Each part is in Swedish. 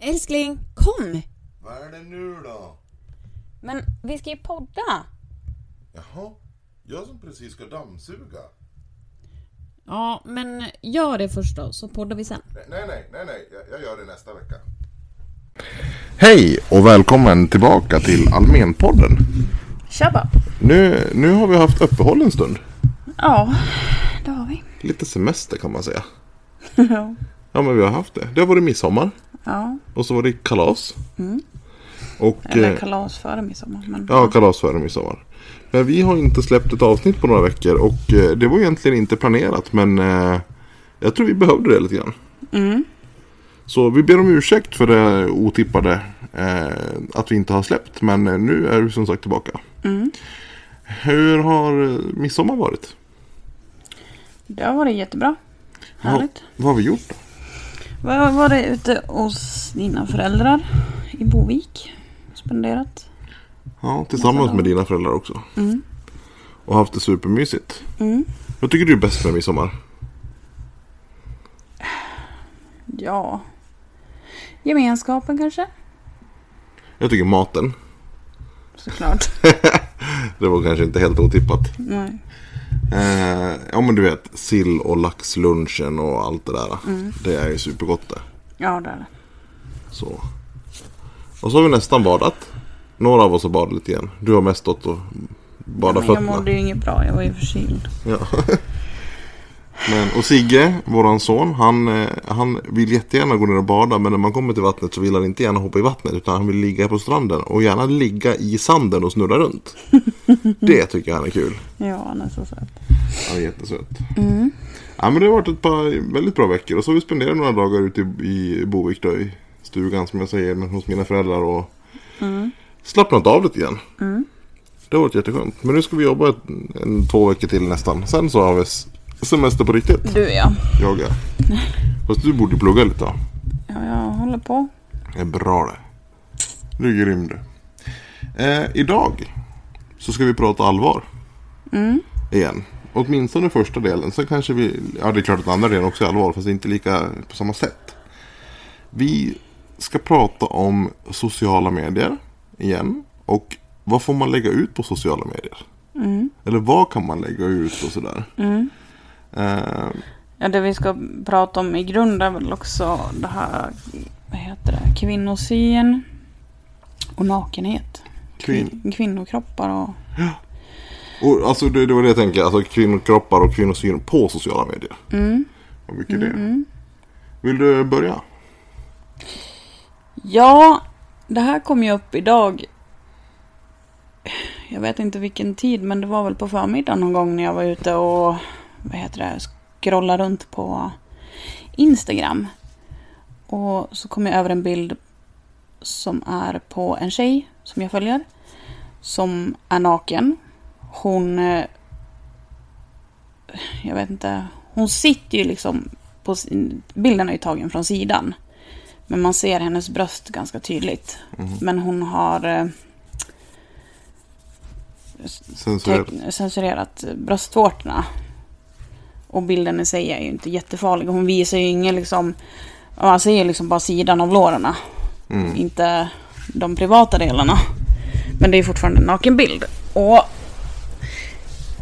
Älskling, kom! Vad är det nu då? Men vi ska ju podda. Jaha, jag som precis ska dammsuga. Ja, men gör det först då, så poddar vi sen. Nej, nej, nej, nej, jag, jag gör det nästa vecka. Hej och välkommen tillbaka till Almenpodden. Tjabba! Nu, nu har vi haft uppehåll en stund. Ja, det har vi. Lite semester kan man säga. ja. Ja men vi har haft det. Det har varit midsommar. ja. Och så var det kalas. Och, Eller eh, kalas före midsommar. Men... Ja, kalas före midsommar. Men vi har inte släppt ett avsnitt på några veckor och eh, det var egentligen inte planerat men eh, jag tror vi behövde det lite grann. Mm. Så vi ber om ursäkt för det otippade att vi inte har släppt men nu är vi som sagt tillbaka. Mm. Hur har midsommar varit? Det har varit jättebra. Härligt. Vad har vi gjort då? Vi har varit ute hos dina föräldrar i Bovik. Spenderat. Ja, tillsammans med dina föräldrar också. Mm. Och haft det supermysigt. Mm. Vad tycker du är bäst med midsommar? Ja. Gemenskapen kanske? Jag tycker maten. Såklart. Det var kanske inte helt otippat. Nej. Eh, ja men du vet, sill och laxlunchen och allt det där. Det är ju supergott det. Ja, det är det. Så. Och så har vi nästan badat. Några av oss har badat lite igen. Du har mest stått och badat jag fötterna. mådde ju inget bra. Jag var ju förkyld. Ja. men, och Sigge, våran son, han, eh, han vill jättegärna gå ner och bada. Men när man kommer till vattnet så vill han inte gärna hoppa i vattnet. Utan han vill ligga på stranden. Och gärna ligga i sanden och snurra runt. det tycker han är kul. Ja, han är så söt. Han är jättesöt. Ja men det har varit ett par väldigt bra veckor. Och så har vi spenderat några dagar ute i, i Bovik då, i stugan som jag säger. Hos mina föräldrar och slappnat av lite igen. Det har varit jätteskönt. Men nu ska vi jobba ett, en, två veckor till nästan. Sen så har vi semester på riktigt. Du ja. Jag är. Fast du borde plugga lite då. Ja, jag håller på. Det är bra det. Du är grym du. Eh, idag så ska vi prata allvar. Igen. Åtminstone första delen. Sen kanske vi, ja det är klart att andra delen också är allvar. Fast inte lika på samma sätt. Vi ska prata om sociala medier igen. Och vad får man lägga ut på sociala medier? Eller vad kan man lägga ut och sådär. Eh, Ja, det vi ska prata om i grund är väl också det här, vad heter det, kvinnosyn och nakenhet. Kvin- Kvinnokroppar och... och alltså det, det var det jag tänkte. Alltså kvinnokroppar och kvinnosyn på sociala medier. Mm. Vad mycket det är. Vill du börja? Ja, det här kom ju upp idag. Jag vet inte vilken tid, men det var väl på förmiddagen någon gång när jag var ute och vad heter det, scrollade runt på Instagram. Och så kom jag över en bild som är på en tjej som jag följer. Som är naken. Hon... eh, Jag vet inte. Hon sitter ju liksom på... Bilden är ju tagen från sidan. Men man ser hennes bröst ganska tydligt. Men hon har eh, Censurerat. censurerat bröstvårtorna. Och bilden i sig är ju inte jättefarlig. Hon visar ju ingen liksom... Man ser ju liksom bara sidan av låren. Mm. Inte de privata delarna. Men det är fortfarande en nakenbild. Och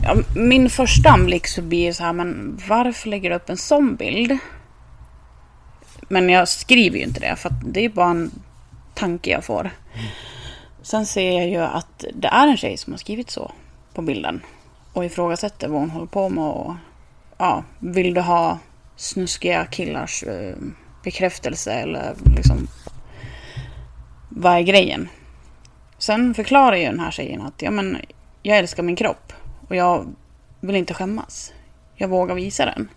ja, min första anblick så blir det så här, men varför lägger du upp en sån bild? Men jag skriver ju inte det, för att det är bara en tanke jag får. Sen ser jag ju att det är en tjej som har skrivit så på bilden. Och ifrågasätter vad hon håller på med. Och, ja, vill du ha snuskiga killars eh, bekräftelse eller liksom vad är grejen? Sen förklarar ju den här tjejen att ja, men, jag älskar min kropp och jag vill inte skämmas. Jag vågar visa den.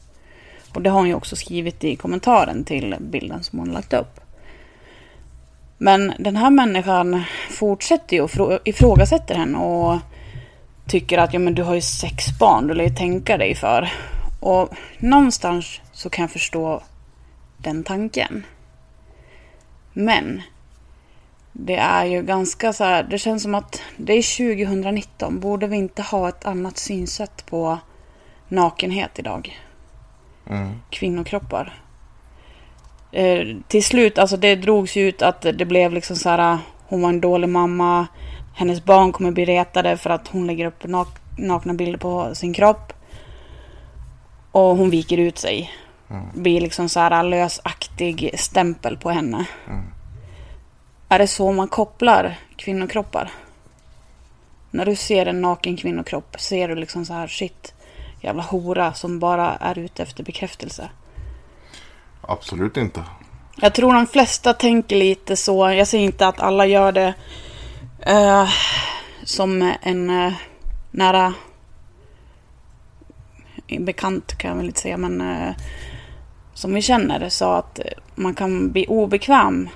Och det har hon ju också skrivit i kommentaren till bilden som hon lagt upp. Men den här människan fortsätter ju och ifrågasätter henne och tycker att ja, men du har ju sex barn, du lär ju tänka dig för. Och någonstans så kan jag förstå den tanken. Men det är ju ganska så här, det känns som att det är 2019. Borde vi inte ha ett annat synsätt på nakenhet idag? Mm. Kvinnokroppar. eh, till slut, alltså det drogs ju ut att det blev liksom så här, hon var en dålig mamma. Hennes barn kommer bli retade för att hon lägger upp nak nakna bilder på sin kropp. Och hon viker ut sig. Mm. Blir liksom så här lösaktig stämpel på henne. Mm. Är det så man kopplar kvinnokroppar? När du ser en naken kvinnokropp, ser du liksom så här shit, jävla hora som bara är ute efter bekräftelse. Absolut inte. Jag tror de flesta tänker lite så. Jag säger inte att alla gör det eh, som en eh, nära bekant kan jag väl inte säga, men eh, som vi känner sa att man kan bli obekväm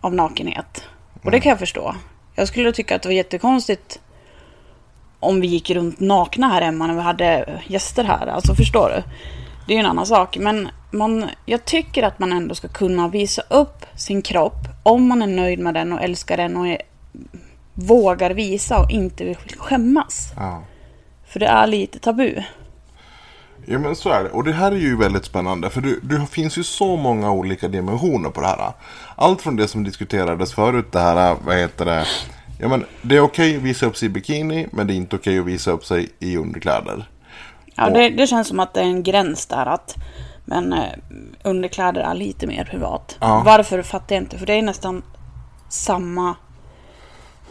av nakenhet. Och det kan jag förstå. Jag skulle tycka att det var jättekonstigt om vi gick runt nakna här hemma när vi hade gäster här. Alltså förstår du? Det är ju en annan sak. Men man, jag tycker att man ändå ska kunna visa upp sin kropp om man är nöjd med den och älskar den och är, vågar visa och inte vill skämmas. Ja. För det är lite tabu. Ja men så är det. Och det här är ju väldigt spännande. För det, det finns ju så många olika dimensioner på det här. Allt från det som diskuterades förut. Det här, vad heter det. Ja men det är okej att visa upp sig i bikini. Men det är inte okej att visa upp sig i underkläder. Ja, Och- det, det känns som att det är en gräns där att men eh, underkläder är lite mer privat. Ja. Varför fattar jag inte, för det är nästan samma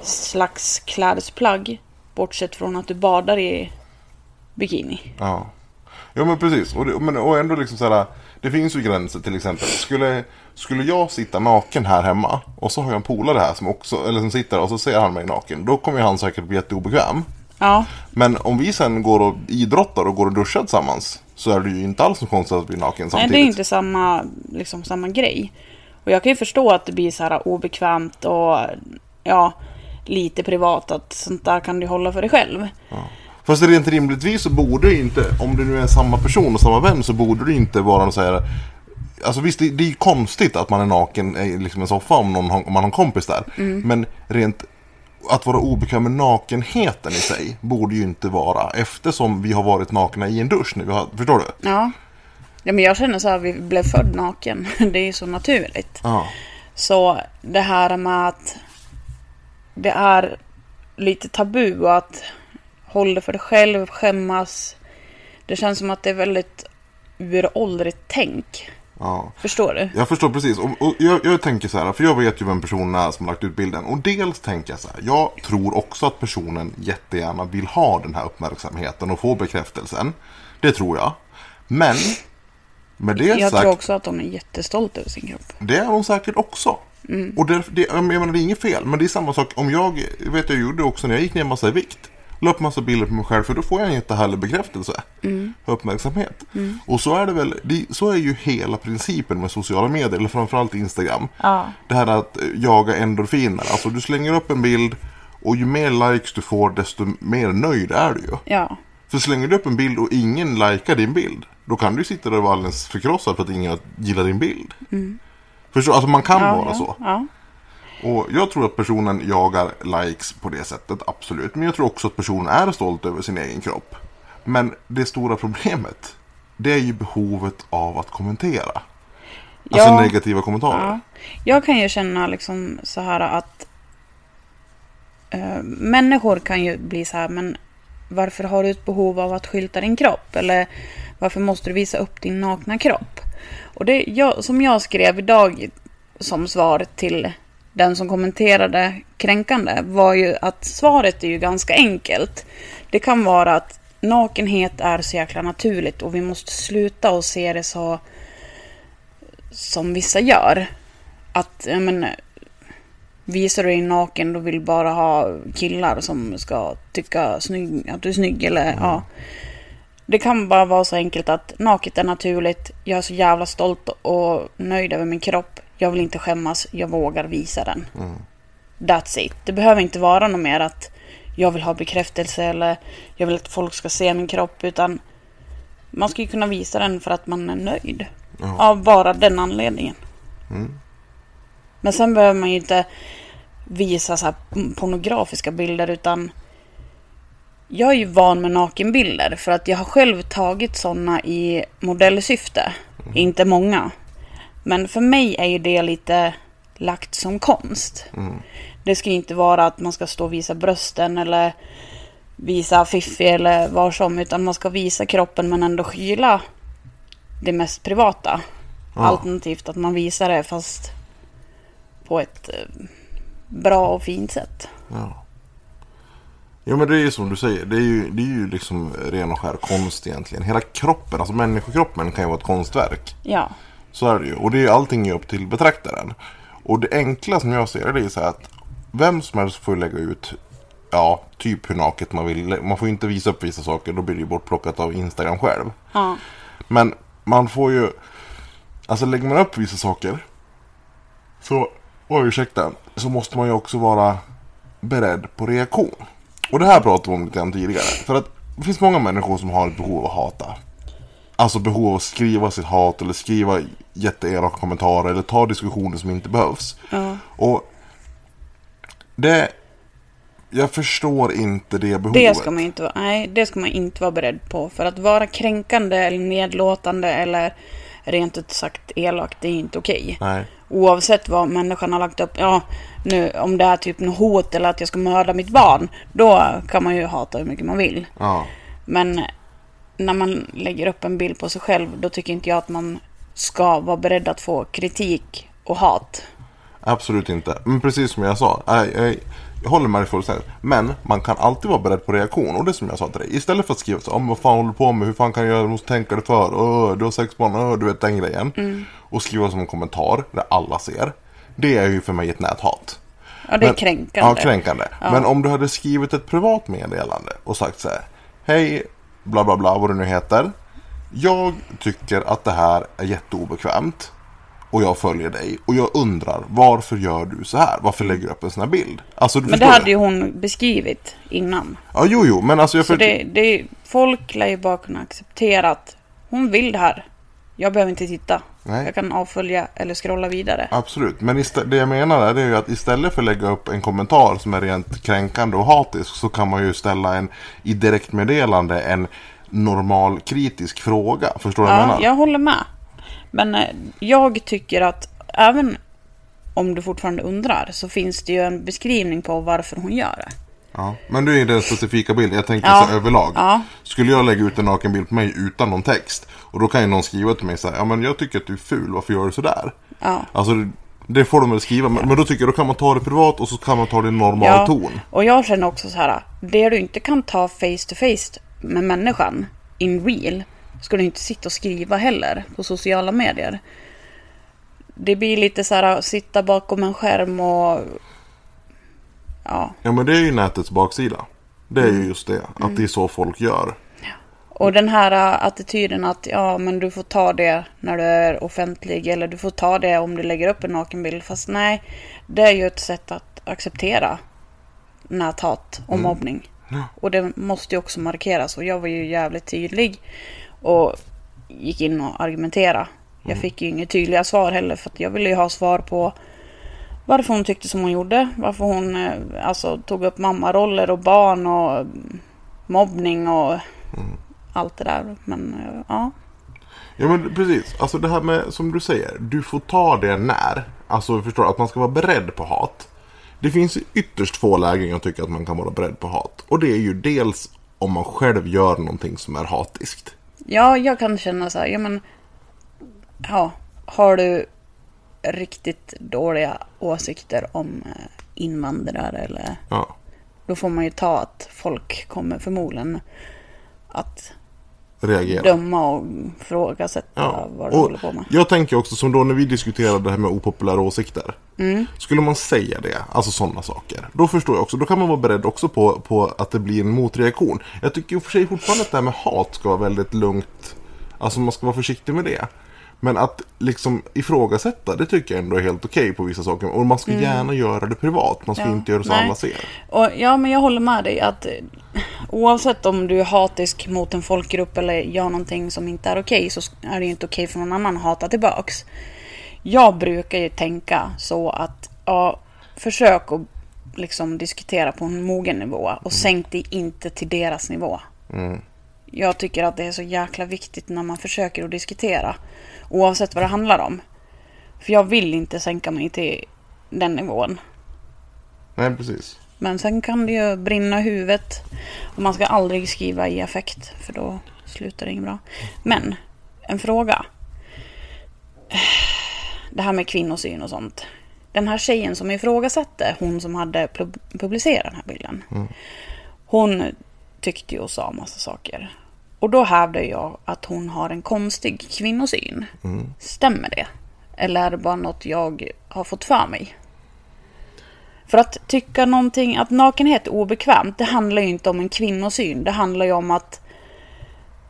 slags klädesplagg. Bortsett från att du badar i bikini. Ja. Ja men precis. Och, det, men, och ändå liksom så här. Det finns ju gränser till exempel. Skulle, skulle jag sitta naken här hemma. Och så har jag en polare här som också, eller som sitter och så ser han mig naken. Då kommer han säkert bli jätteobekväm. Ja, Men om vi sen går och idrottar och går och duschar tillsammans. Så är det ju inte alls så konstigt att bli naken nej samtidigt. det är inte samma, liksom, samma grej. Och jag kan ju förstå att det blir så här obekvämt och ja, lite privat. Att sånt där kan du hålla för dig själv. Fast rent rimligtvis så borde det inte, om det nu är samma person och samma vän så borde det inte vara så här. Alltså visst, det, det är ju konstigt att man är naken i liksom en soffa om, någon, om man har en kompis där. Men rent att vara obekväm med nakenheten i sig borde ju inte vara eftersom vi har varit nakna i en dusch nu. Förstår du? Ja. ja, men jag känner så här, vi blev född naken. Det är ju så naturligt. Ja. Så det här med att det är lite tabu och att hålla för dig själv, skämmas. Det känns som att det är väldigt uråldrigt tänk. ja. Förstår du? Jag förstår precis. Och, och jag, jag tänker så här, för jag vet ju vem personen är som har lagt ut bilden. Och dels tänker jag så här, jag tror också att personen jättegärna vill ha den här uppmärksamheten och få bekräftelsen. Det tror jag. Men, med det Jag sagt, tror också att hon är jättestolt över sin kropp. det är hon säkert också. Och det, det, jag menar, det är inget fel, men det är samma sak om jag, vet jag gjorde också när jag gick ner massa i vikt. La upp massa bilder på mig själv för då får jag en jättehärlig bekräftelse. och Uppmärksamhet. Och så är det väl, det, så är ju hela principen med sociala medier, eller framförallt Instagram. Ja. Det här att eh, jaga endorfiner. Alltså du slänger upp en bild och ju mer likes du får desto mer nöjd är du ju. Ja. För slänger du upp en bild och ingen likar din bild. Då kan du sitta där och vara alldeles förkrossad för att ingen gillar din bild. Förstår Alltså man kan Ja, vara ja, så. Ja. Och jag tror att personen jagar likes på det sättet, absolut. Men jag tror också att personen är stolt över sin egen kropp. Men det stora problemet, det är ju behovet av att kommentera. Alltså Ja. negativa kommentarer. Ja. Jag kan ju känna liksom så här att eh, människor kan ju bli så här, men varför har du ett behov av att skylta din kropp? Eller varför måste du visa upp din nakna kropp? Och det jag, som jag skrev idag som svar till den som kommenterade kränkande var ju att svaret är ju ganska enkelt. Det kan vara att nakenhet är så jäkla naturligt och vi måste sluta och se det så som vissa gör. Att, jag men, visar du dig naken då vill bara ha killar som ska tycka snygg, att du är snygg eller ja. Det kan bara vara så enkelt att naket är naturligt. Jag är så jävla stolt och nöjd över min kropp. Jag vill inte skämmas. Jag vågar visa den. That's it. Det behöver inte vara något mer att jag vill ha bekräftelse eller jag vill att folk ska se min kropp. Utan man ska ju kunna visa den för att man är nöjd. Ja. Av bara den anledningen. Mm. Men sen behöver man ju inte visa så här pornografiska bilder utan jag är ju van med nakenbilder för att jag har själv tagit sådana i modellsyfte. Inte många. Men för mig är ju det lite lagt som konst. Det ska ju inte vara att man ska stå och visa brösten eller visa fiffi eller vad som. Utan man ska visa kroppen men ändå skyla det mest privata. Ja. Alternativt att man visar det fast på ett eh, bra och fint sätt. Ja. Ja men det är ju som du säger, det är ju, det är ju liksom ren och skär konst egentligen. Hela kroppen, alltså människokroppen kan ju vara ett konstverk. Ja, Så är det ju. Och det är allting är upp till betraktaren. Och det enkla som jag ser det är så här att vem som helst får lägga ut Ja, typ hur naket man vill. Man får ju inte visa upp vissa saker, då blir det ju bortplockat av Instagram själv. ja, Men man får ju... Alltså lägger man upp vissa saker så, oj ursäkta, så måste man ju också vara beredd på reaktion. Och det här pratade vi om lite grann tidigare. För att det finns många människor som har ett behov av att hata. Alltså behov av att skriva sitt hat eller skriva jätteelaka kommentarer eller ta diskussioner som inte behövs. ja. Och det... Jag förstår inte det behovet. Det ska man inte vara, nej, det ska man inte vara beredd på. För att vara kränkande eller nedlåtande eller rent ut sagt elak, det är inte okej. Nej. Oavsett vad människan har lagt upp, ja, nu om det är typ något hot eller att jag ska mörda mitt barn, då kan man ju hata hur mycket man vill. Ja. Men när man lägger upp en bild på sig själv, då tycker inte jag att man ska vara beredd att få kritik och hat. Absolut inte. Men precis som jag sa. Jag, jag, jag håller med dig fullständigt. Men man kan alltid vara beredd på reaktion. Och det är som jag sa till dig. Istället för att skriva så om vad fan håller du på med? Hur fan kan jag göra? Du måste tänka dig för. Öh, du har sex barn. Öh, du vet den grejen. Och skriva som en kommentar där alla ser. Det är ju för mig ett näthat. Ja, det är Men- kränkande. Ja, kränkande. Men om du hade skrivit ett privat meddelande och sagt så här. Hej, bla bla bla, vad du nu heter. Jag tycker att det här är jätteobekvämt. Och jag följer dig. Och jag undrar, varför gör du så här? Varför lägger du upp en sån här bild? Alltså, Men det hade ju hon beskrivit innan. Ja, jo, jo, men alltså jag Så för... det, det, folk lär ju bara kunna acceptera att hon vill det här. Jag behöver inte titta. Nej. Jag kan avfölja eller scrolla vidare. Absolut, men istä- det jag menar är, det är ju att istället för att lägga upp en kommentar som är rent kränkande och hatisk så kan man ju ställa en i direktmeddelande en normal kritisk fråga. Förstår du vad jag Ja, menar? jag håller med. Men eh, jag tycker att även om du fortfarande undrar så finns det ju en beskrivning på varför hon gör det. Ja, men det är den specifika bilden. Jag tänker Ja. så överlag. Ja. Skulle jag lägga ut en nakenbild på mig utan någon text. Och då kan ju någon skriva till mig så här. Ja men jag tycker att du är ful. Varför gör du sådär? Ja. Alltså det- får de väl skriva. Men, men då tycker jag då kan man ta det privat och så kan man ta det i normal Ja, ton. och jag känner också så här. Det du inte kan ta face to face med människan in real ska du inte sitta och skriva heller på sociala medier. Det blir lite så här sitta bakom en skärm och ja, Ja men det är ju nätets baksida. Det är Mm. ju just det. Att det är så folk gör. Och den här äh, attityden att ja, men du får ta det när du är offentlig eller du får ta det om du lägger upp en nakenbild. Fast nej, det är ju ett sätt att acceptera näthat och mobbning. Och det måste ju också markeras och jag var ju jävligt tydlig och gick in och argumentera. Jag fick ju inget tydliga svar heller för att jag ville ju ha svar på varför hon tyckte som hon gjorde. Varför hon eh, alltså, tog upp mammaroller och barn och mm, mobbning och allt det där. Men eh, ja. Ja men precis. Alltså det här med som du säger. Du får ta det när. Alltså förstår? Att man ska vara beredd på hat. Det finns ytterst få lägen jag tycker att man kan vara beredd på hat. Och det är ju dels om man själv gör någonting som är hatiskt. ja, jag kan känna så här. Ja, men, ja, har du riktigt dåliga åsikter om eh, invandrare eller Ja. då får man ju ta att folk kommer förmodligen att Reagera. döma och ifrågasätta Ja. vad du Och håller på med. jag tänker också som då när vi diskuterade det här med opopulära åsikter. Mm. Skulle man säga det, alltså sådana saker. Då förstår jag också, då kan man vara beredd också på, på att det blir en motreaktion. Jag tycker i och för sig fortfarande att det här med hat ska vara väldigt lugnt. Alltså man ska vara försiktig med det. Men att liksom ifrågasätta, det tycker jag ändå är helt okej på vissa saker. Och man ska gärna göra det privat, man ska Mm. Ja, inte göra så nej. alla ser. Och, ja, men jag håller med dig att eh, oavsett om du är hatisk mot en folkgrupp eller gör någonting som inte är okej så är det ju inte okej för någon annan att hata tillbaks. Jag brukar ju tänka så att ja, försök att liksom diskutera på en mogen nivå och sänk dig inte till deras nivå. Jag tycker att det är så jäkla viktigt när man försöker att diskutera oavsett vad det handlar om. För jag vill inte sänka mig till den nivån. Nej, precis. Men sen kan det ju brinna i huvudet. Och man ska aldrig skriva i affekt. För då slutar det inget bra. Men, en fråga. Det här med kvinnosyn och sånt. Den här tjejen som ifrågasatte, hon som hade pub- publicerat den här bilden. Hon tyckte ju och sa massa saker. Och då hävdar jag att hon har en konstig kvinnosyn. Stämmer det? Eller är det bara något jag har fått för mig? För att tycka någonting, att nakenhet är obekvämt, det handlar ju inte om en kvinnosyn. Det handlar ju om att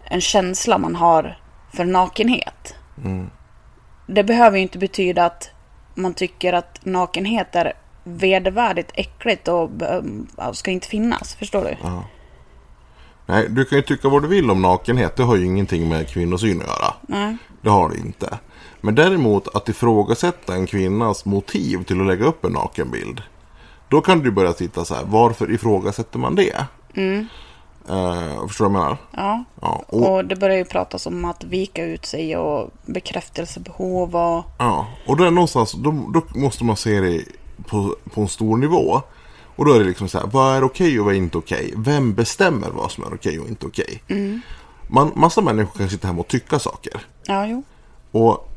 en känsla man har för nakenhet. Det behöver ju inte betyda att man tycker att nakenhet är vedervärdigt äckligt och eh, ska inte finnas. Förstår du? Nej, du kan ju tycka vad du vill om nakenhet. Det har ju ingenting med kvinnosyn att göra. Nej. Det har det inte. Men däremot att ifrågasätta en kvinnas motiv till att lägga upp en nakenbild. Då kan du börja titta så här. Varför ifrågasätter man det? Eh, förstår du vad jag menar? Ja. Ja, och, Och det börjar ju pratas om att vika ut sig och bekräftelsebehov och... ja, och då, är det någonstans, då, då måste man se det på, på en stor nivå. Och då är det liksom så här. Vad är okej och vad är inte okej? Vem bestämmer vad som är okej och inte okej? Man, massa människor kan sitta hemma och tycka saker. Ja, jo. Och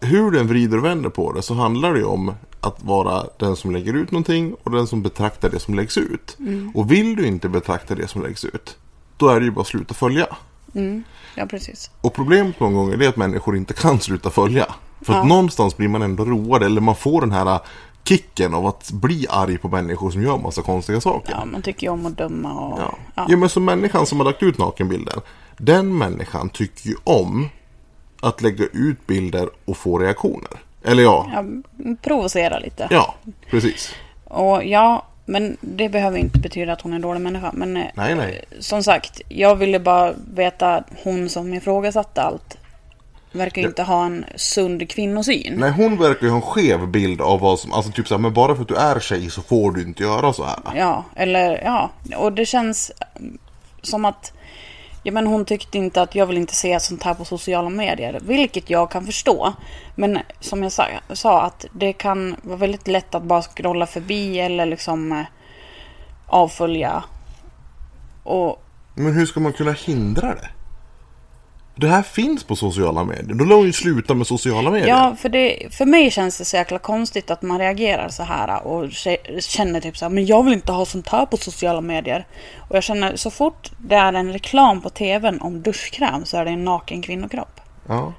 hur den vrider och vänder på det så handlar det ju om att vara den som lägger ut någonting och den som betraktar det som läggs ut. Och vill du inte betrakta det som läggs ut, då är det ju bara att sluta följa. Ja, precis. Och problemet många gånger är att människor inte kan sluta följa. För att Ja. någonstans blir man ändå road eller man får den här kicken av att bli arg på människor som gör massa konstiga saker. Ja, man tycker ju om att döma och... Ja. Ja. ja men som människan som har lagt ut nakenbilden. Den människan tycker ju om att lägga ut bilder och få reaktioner. Eller ja, Ja, provocera lite. ja precis. Och ja, men det behöver inte betyda att hon är en dålig människa. Men eh, Nej, nej. som sagt, jag ville bara veta hon som ifrågasatte allt verkar ju inte ha en sund kvinnosyn. Nej hon verkar ju ha en skev bild av vad som, alltså typ såhär, men bara för att du är tjej så får du inte göra så här. Ja, eller ja. Och det känns som att ja, men hon tyckte inte att jag vill inte se sånt här på sociala medier. Vilket jag kan förstå. Men som jag sa, sa att det kan vara väldigt lätt att bara scrolla förbi eller liksom eh, avfölja. Och Men hur ska man kunna hindra det? Det här finns på sociala medier. Då lär hon ju sluta med sociala medier. Ja, för, det, för mig känns det så jäkla konstigt att man reagerar så här och kä- känner typ så här, men jag vill inte ha sånt här på sociala medier. Och jag känner så fort det är en reklam på tvn om duschkräm så är det en naken kvinnokropp. ja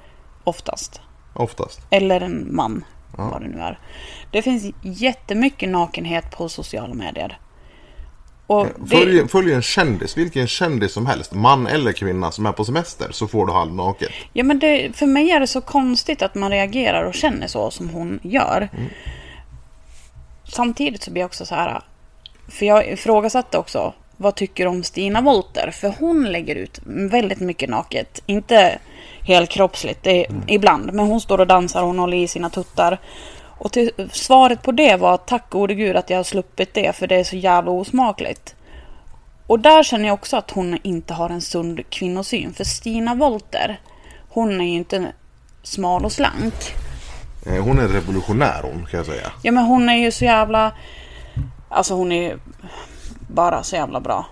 Oftast. oftast. Eller en man, vad det nu är. Det finns jättemycket nakenhet på sociala medier. Och Följ, följ en kändis, vilken kändis som helst, man eller kvinna som är på semester, så får du halvnaket. ja, men det, för mig är det så konstigt att man reagerar och känner så som hon gör. Samtidigt så blir jag också så här. För jag ifrågasatte också. Vad tycker du om Stina Wolter? För hon lägger ut väldigt mycket naket. Inte helkroppsligt, är ibland. Men hon står och dansar och hon håller i sina tuttar. Och till, svaret på det var tack gode gud att jag har sluppit det för det är så jävla osmakligt. Och där känner jag också att hon inte har en sund kvinnosyn. För Stina Wolter, hon är ju inte smal och slank. Eh, Hon är revolutionär hon, kan jag säga. Ja men hon är ju så jävla... Alltså hon är ju bara så jävla bra.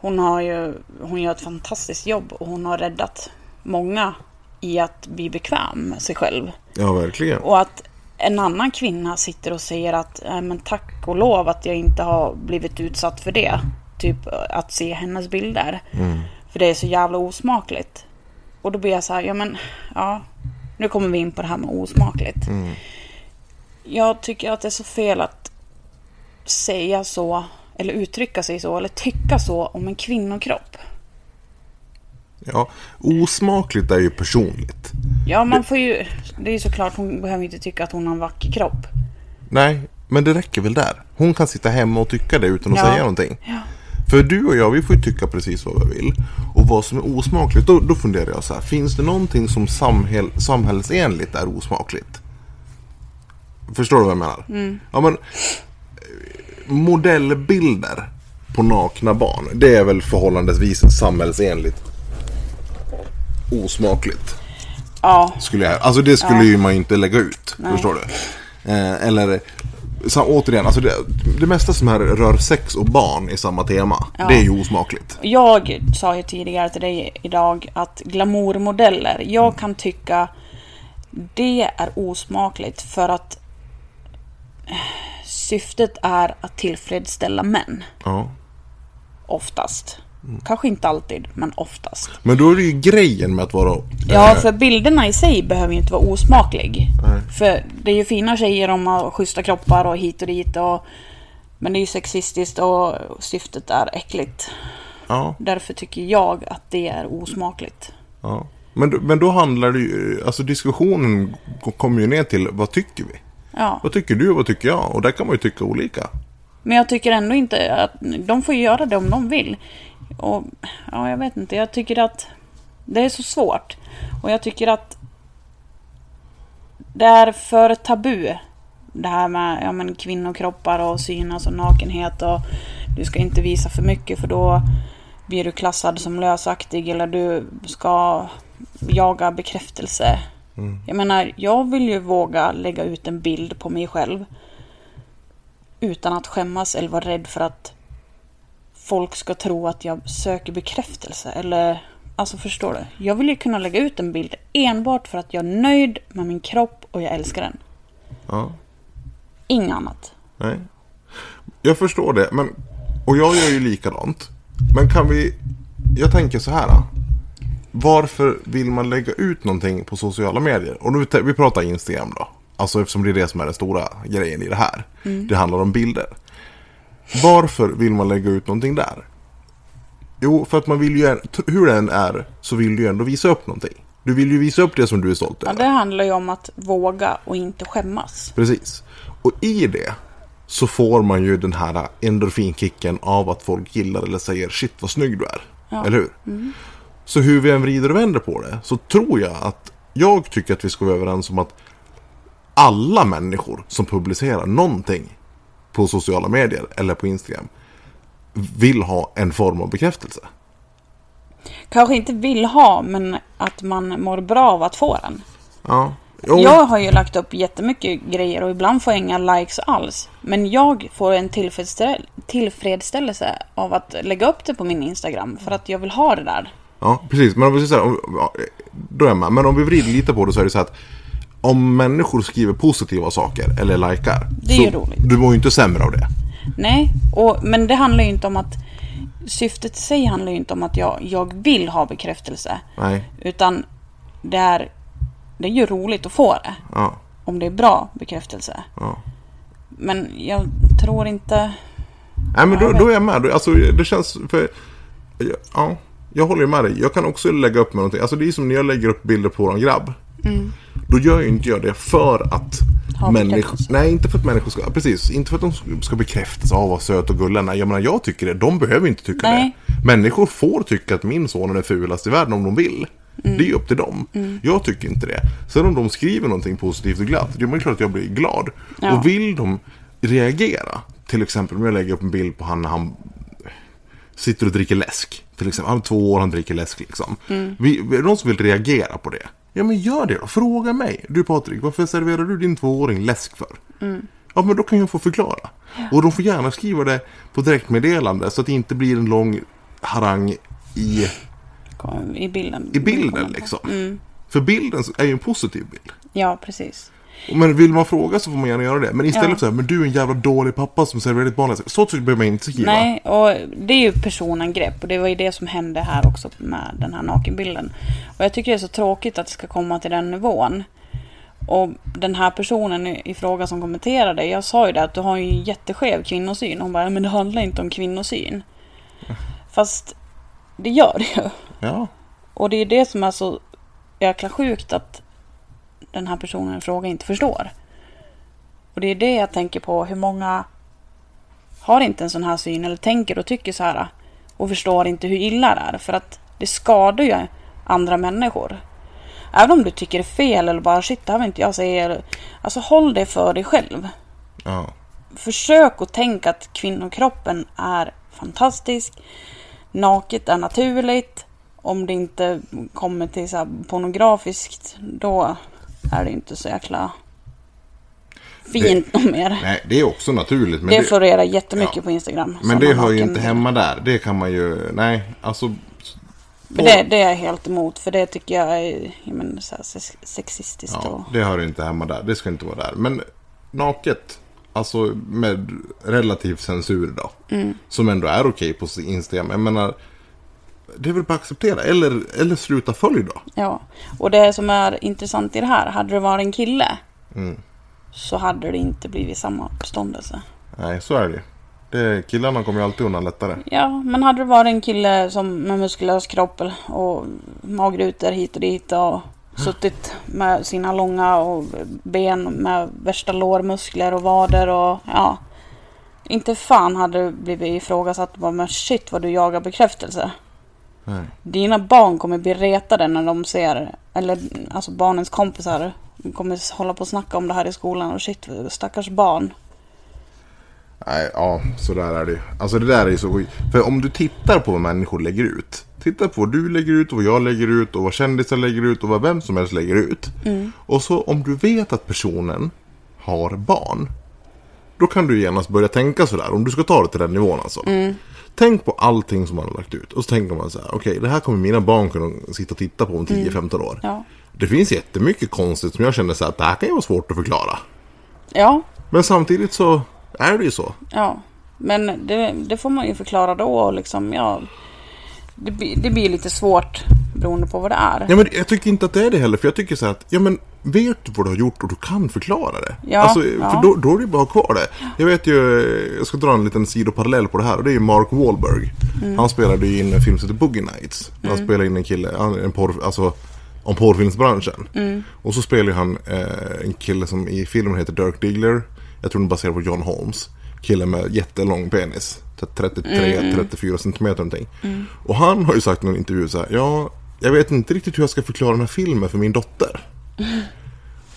Hon har ju... Hon gör ett fantastiskt jobb och hon har räddat många i att bli bekväm med sig själv. Ja, verkligen. Och att en annan kvinna sitter och säger att äh, men tack och lov att jag inte har blivit utsatt för det. Typ att se hennes bilder. För det är så jävla osmakligt. Och då blir jag så här, ja men ja. Nu kommer vi in på det här med osmakligt. Jag tycker att det är så fel att säga så. Eller uttrycka sig så. Eller tycka så om en kvinnokropp. Ja, osmakligt är ju personligt. Ja, man får ju... Det är ju såklart, hon behöver inte tycka att hon har en vacker kropp. Nej, men det räcker väl där. Hon kan sitta hemma och tycka det utan att Ja. säga någonting. Ja. För du och jag, vi får ju tycka precis vad vi vill. Och vad som är osmakligt, då, då funderar jag så här. Finns det någonting som samhäll, samhällsenligt är osmakligt? Förstår du vad jag menar? Ja, men, modellbilder på nakna barn, det är väl förhållandevis samhällsenligt osmakligt. Ja, Skulle jag, alltså det skulle ju man ju inte lägga ut. Förstår du? Eh, eller, så, återigen, alltså det, det mesta som här rör sex och barn i samma tema. Det är ju osmakligt. Jag sa ju tidigare till dig idag att glamourmodeller, jag kan tycka det är osmakligt för att eh, syftet är att tillfredsställa män. Ja. Oftast. Kanske inte alltid, men oftast. Men då är det ju grejen med att vara... Ja, eh, för bilderna i sig behöver ju inte vara osmaklig. Nej. För det är ju fina tjejer om har schyssta kroppar och hit och dit. Och, men det är ju sexistiskt och syftet är äckligt. ja, Därför tycker jag att det är osmakligt. ja. Men, men då handlar det ju... Alltså diskussionen kommer ju ner till vad tycker vi? Ja. Vad tycker du och vad tycker jag? Och där kan man ju tycka olika. Men jag tycker ändå inte att de får göra det om de vill. Och ja, jag vet inte. Jag tycker att det är så svårt. Och jag tycker att det är för tabu. Det här med ja, men kvinnokroppar och synas och nakenhet och du ska inte visa för mycket för då blir du klassad som lösaktig eller du ska jaga bekräftelse. Jag menar, jag vill ju våga lägga ut en bild på mig själv utan att skämmas eller vara rädd för att folk ska tro att jag söker bekräftelse. Eller, alltså förstår du? Jag vill ju kunna lägga ut en bild enbart för att jag är nöjd med min kropp och jag älskar den. Ja. Inget annat. Nej. Jag förstår det, men... Och jag gör ju likadant. Men kan vi... Jag tänker så här. Varför vill man lägga ut någonting på sociala medier? Och nu, vi pratar Instagram då. Alltså eftersom det är det som är den stora grejen i det här. Det handlar om bilder. Varför vill man lägga ut någonting där? Jo, för att man vill ju, hur det än är, så vill du ju ändå visa upp någonting. Du vill ju visa upp det som du är stolt Ja, över. det handlar ju om att våga och inte skämmas. Precis. Och i det så får man ju den här endorfinkicken av att folk gillar eller säger shit vad snygg du är. Ja. Eller hur? Så hur vi än vrider och vänder på det så tror jag att jag tycker att vi ska vara överens om att alla människor som publicerar någonting på sociala medier eller på Instagram vill ha en form av bekräftelse. Kanske inte vill ha, men att man mår bra av att få den. Ja. Jo, Jag har ju lagt upp jättemycket grejer och ibland får jag inga likes alls. Men jag får en tillfredsställ- tillfredsställelse av att lägga upp det på min Instagram. För att jag vill ha det där. Ja, precis. Men om vi säger så här, om, då är med. Men om vi vrider lite på det så är det så här att om människor skriver positiva saker eller likar. Det är så ju roligt. Du mår ju inte sämre av det. Nej, och, men det handlar ju inte om att... Syftet i sig handlar ju inte om att jag, jag vill ha bekräftelse. Nej. Utan det är, det är ju roligt att få det. Ja. Om det är bra bekräftelse. ja. Men jag tror inte... Nej men då, då är jag med. Alltså det känns för... Ja, jag håller ju med dig. Jag kan också lägga upp med någonting. Alltså det är som när jag lägger upp bilder på våran grabb. Då gör ju inte jag det för att Ha människor... Nej, inte för att människor ska... Precis, inte för att de ska bekräftas av vad söt och gullig Nej, jag menar jag tycker det. De behöver inte tycka Nej. det. Människor får tycka att min son är fulast i världen om de vill. Mm. Det är ju upp till dem. Jag tycker inte det. Sen om de skriver någonting positivt och glatt, det är klart att jag blir glad. Ja. Och vill de reagera, till exempel om jag lägger upp en bild på han när han sitter och dricker läsk. Till exempel, han är två år, han dricker läsk liksom. Vi, är det någon som vill reagera på det? Ja men gör det då, fråga mig. Du Patrik, varför serverar du din tvååring läsk för? Ja men då kan jag få förklara. Och de får gärna skriva det på direktmeddelande så att det inte blir en lång harang i, I bilden. i bilden liksom. För bilden är ju en positiv bild. Ja, precis. Men vill man fråga så får man gärna göra det. Men istället Ja. så här, men du är en jävla dålig pappa som serverar ditt barn. Så behöver man inte skriva. Nej, och det är ju personangrepp och det var ju det som hände här också med den här nakenbilden. Och jag tycker det är så tråkigt att det ska komma till den nivån. Och den här personen i i fråga som kommenterade, jag sa ju det att du har ju en jätteskev kvinnosyn. Hon bara, men det handlar inte om kvinnosyn. Fast det gör det ju. Ja. Och det är det som är så jäkla sjukt att den här personen i fråga inte förstår. Och det är det jag tänker på, hur många har inte en sån här syn eller tänker och tycker så här och förstår inte hur illa det är. För att det skadar ju andra människor. Även om du tycker det är fel eller bara shit, det här vill inte jag säga. Alltså håll det för dig själv. Ja. Försök att tänka att kvinnokroppen är fantastisk. Naket är naturligt. om det inte kommer till så pornografiskt, då är det inte så jäkla fint det, mer. Nej, det är också naturligt. Men det, det florerar jättemycket ja, på Instagram. Men det hör ju inte hemma där. Det kan man ju, nej, alltså. På... Det, det är jag helt emot, för det tycker jag är jag menar, så här, sexistiskt. Ja, och... det hör inte hemma där. Det ska inte vara där. Men naket, alltså med relativ censur då. Mm. Som ändå är okej på Instagram. Jag menar, det är väl bara att acceptera. Eller, eller sluta följ då. Ja, och det som är intressant i det här, hade det varit en kille mm. så hade det inte blivit samma uppståndelse. Nej, så är det det, killarna kommer ju alltid undan lättare. Ja, men hade det varit en kille som med muskulös kropp och magrutor hit och dit och suttit med sina långa och ben med värsta lårmuskler och vader och ja. Inte fan hade det blivit ifrågasatt bara men shit vad du jagar bekräftelse. Nej. Dina barn kommer bli retade när de ser, eller alltså barnens kompisar kommer hålla på och snacka om det här i skolan och shit stackars barn. Nej, ja, så där är det Alltså det där är ju så skit. För om du tittar på vad människor lägger ut. Titta på vad du lägger ut och vad jag lägger ut och vad kändisar lägger ut och vad vem som helst lägger ut. Mm. Och så om du vet att personen har barn. Då kan du genast börja tänka sådär. Om du ska ta det till den nivån alltså. Mm. Tänk på allting som man har lagt ut. Och så tänker man så här. Okej, okay, det här kommer mina barn kunna sitta och titta på om 10-15 mm. år. Ja. Det finns jättemycket konstigt som jag känner så här. Att det här kan ju vara svårt att förklara. Ja. Men samtidigt så är det ju så. Ja, men det, det får man ju förklara då. Liksom, ja, det, det blir lite svårt beroende på vad det är. Ja, men jag tycker inte att det är det heller. För jag tycker så här att, ja men vet du vad du har gjort och du kan förklara det. Ja, alltså, ja. För då, då är det bara kvar det. Jag vet ju, jag ska dra en liten sidoparallell på det här. Och det är ju Mark Wahlberg. Mm. Han spelade ju in en film som heter Boogie Nights. Han mm. spelade in en kille, en porr, alltså om porrfilmsbranschen. Mm. Och så spelar han eh, en kille som i filmen heter Dirk Diggler. Jag tror den är baserad på John Holmes. Kille med jättelång penis. 33-34 mm. centimeter någonting. Mm. Och han har ju sagt i någon intervju så här. Ja, jag vet inte riktigt hur jag ska förklara den här filmen för min dotter.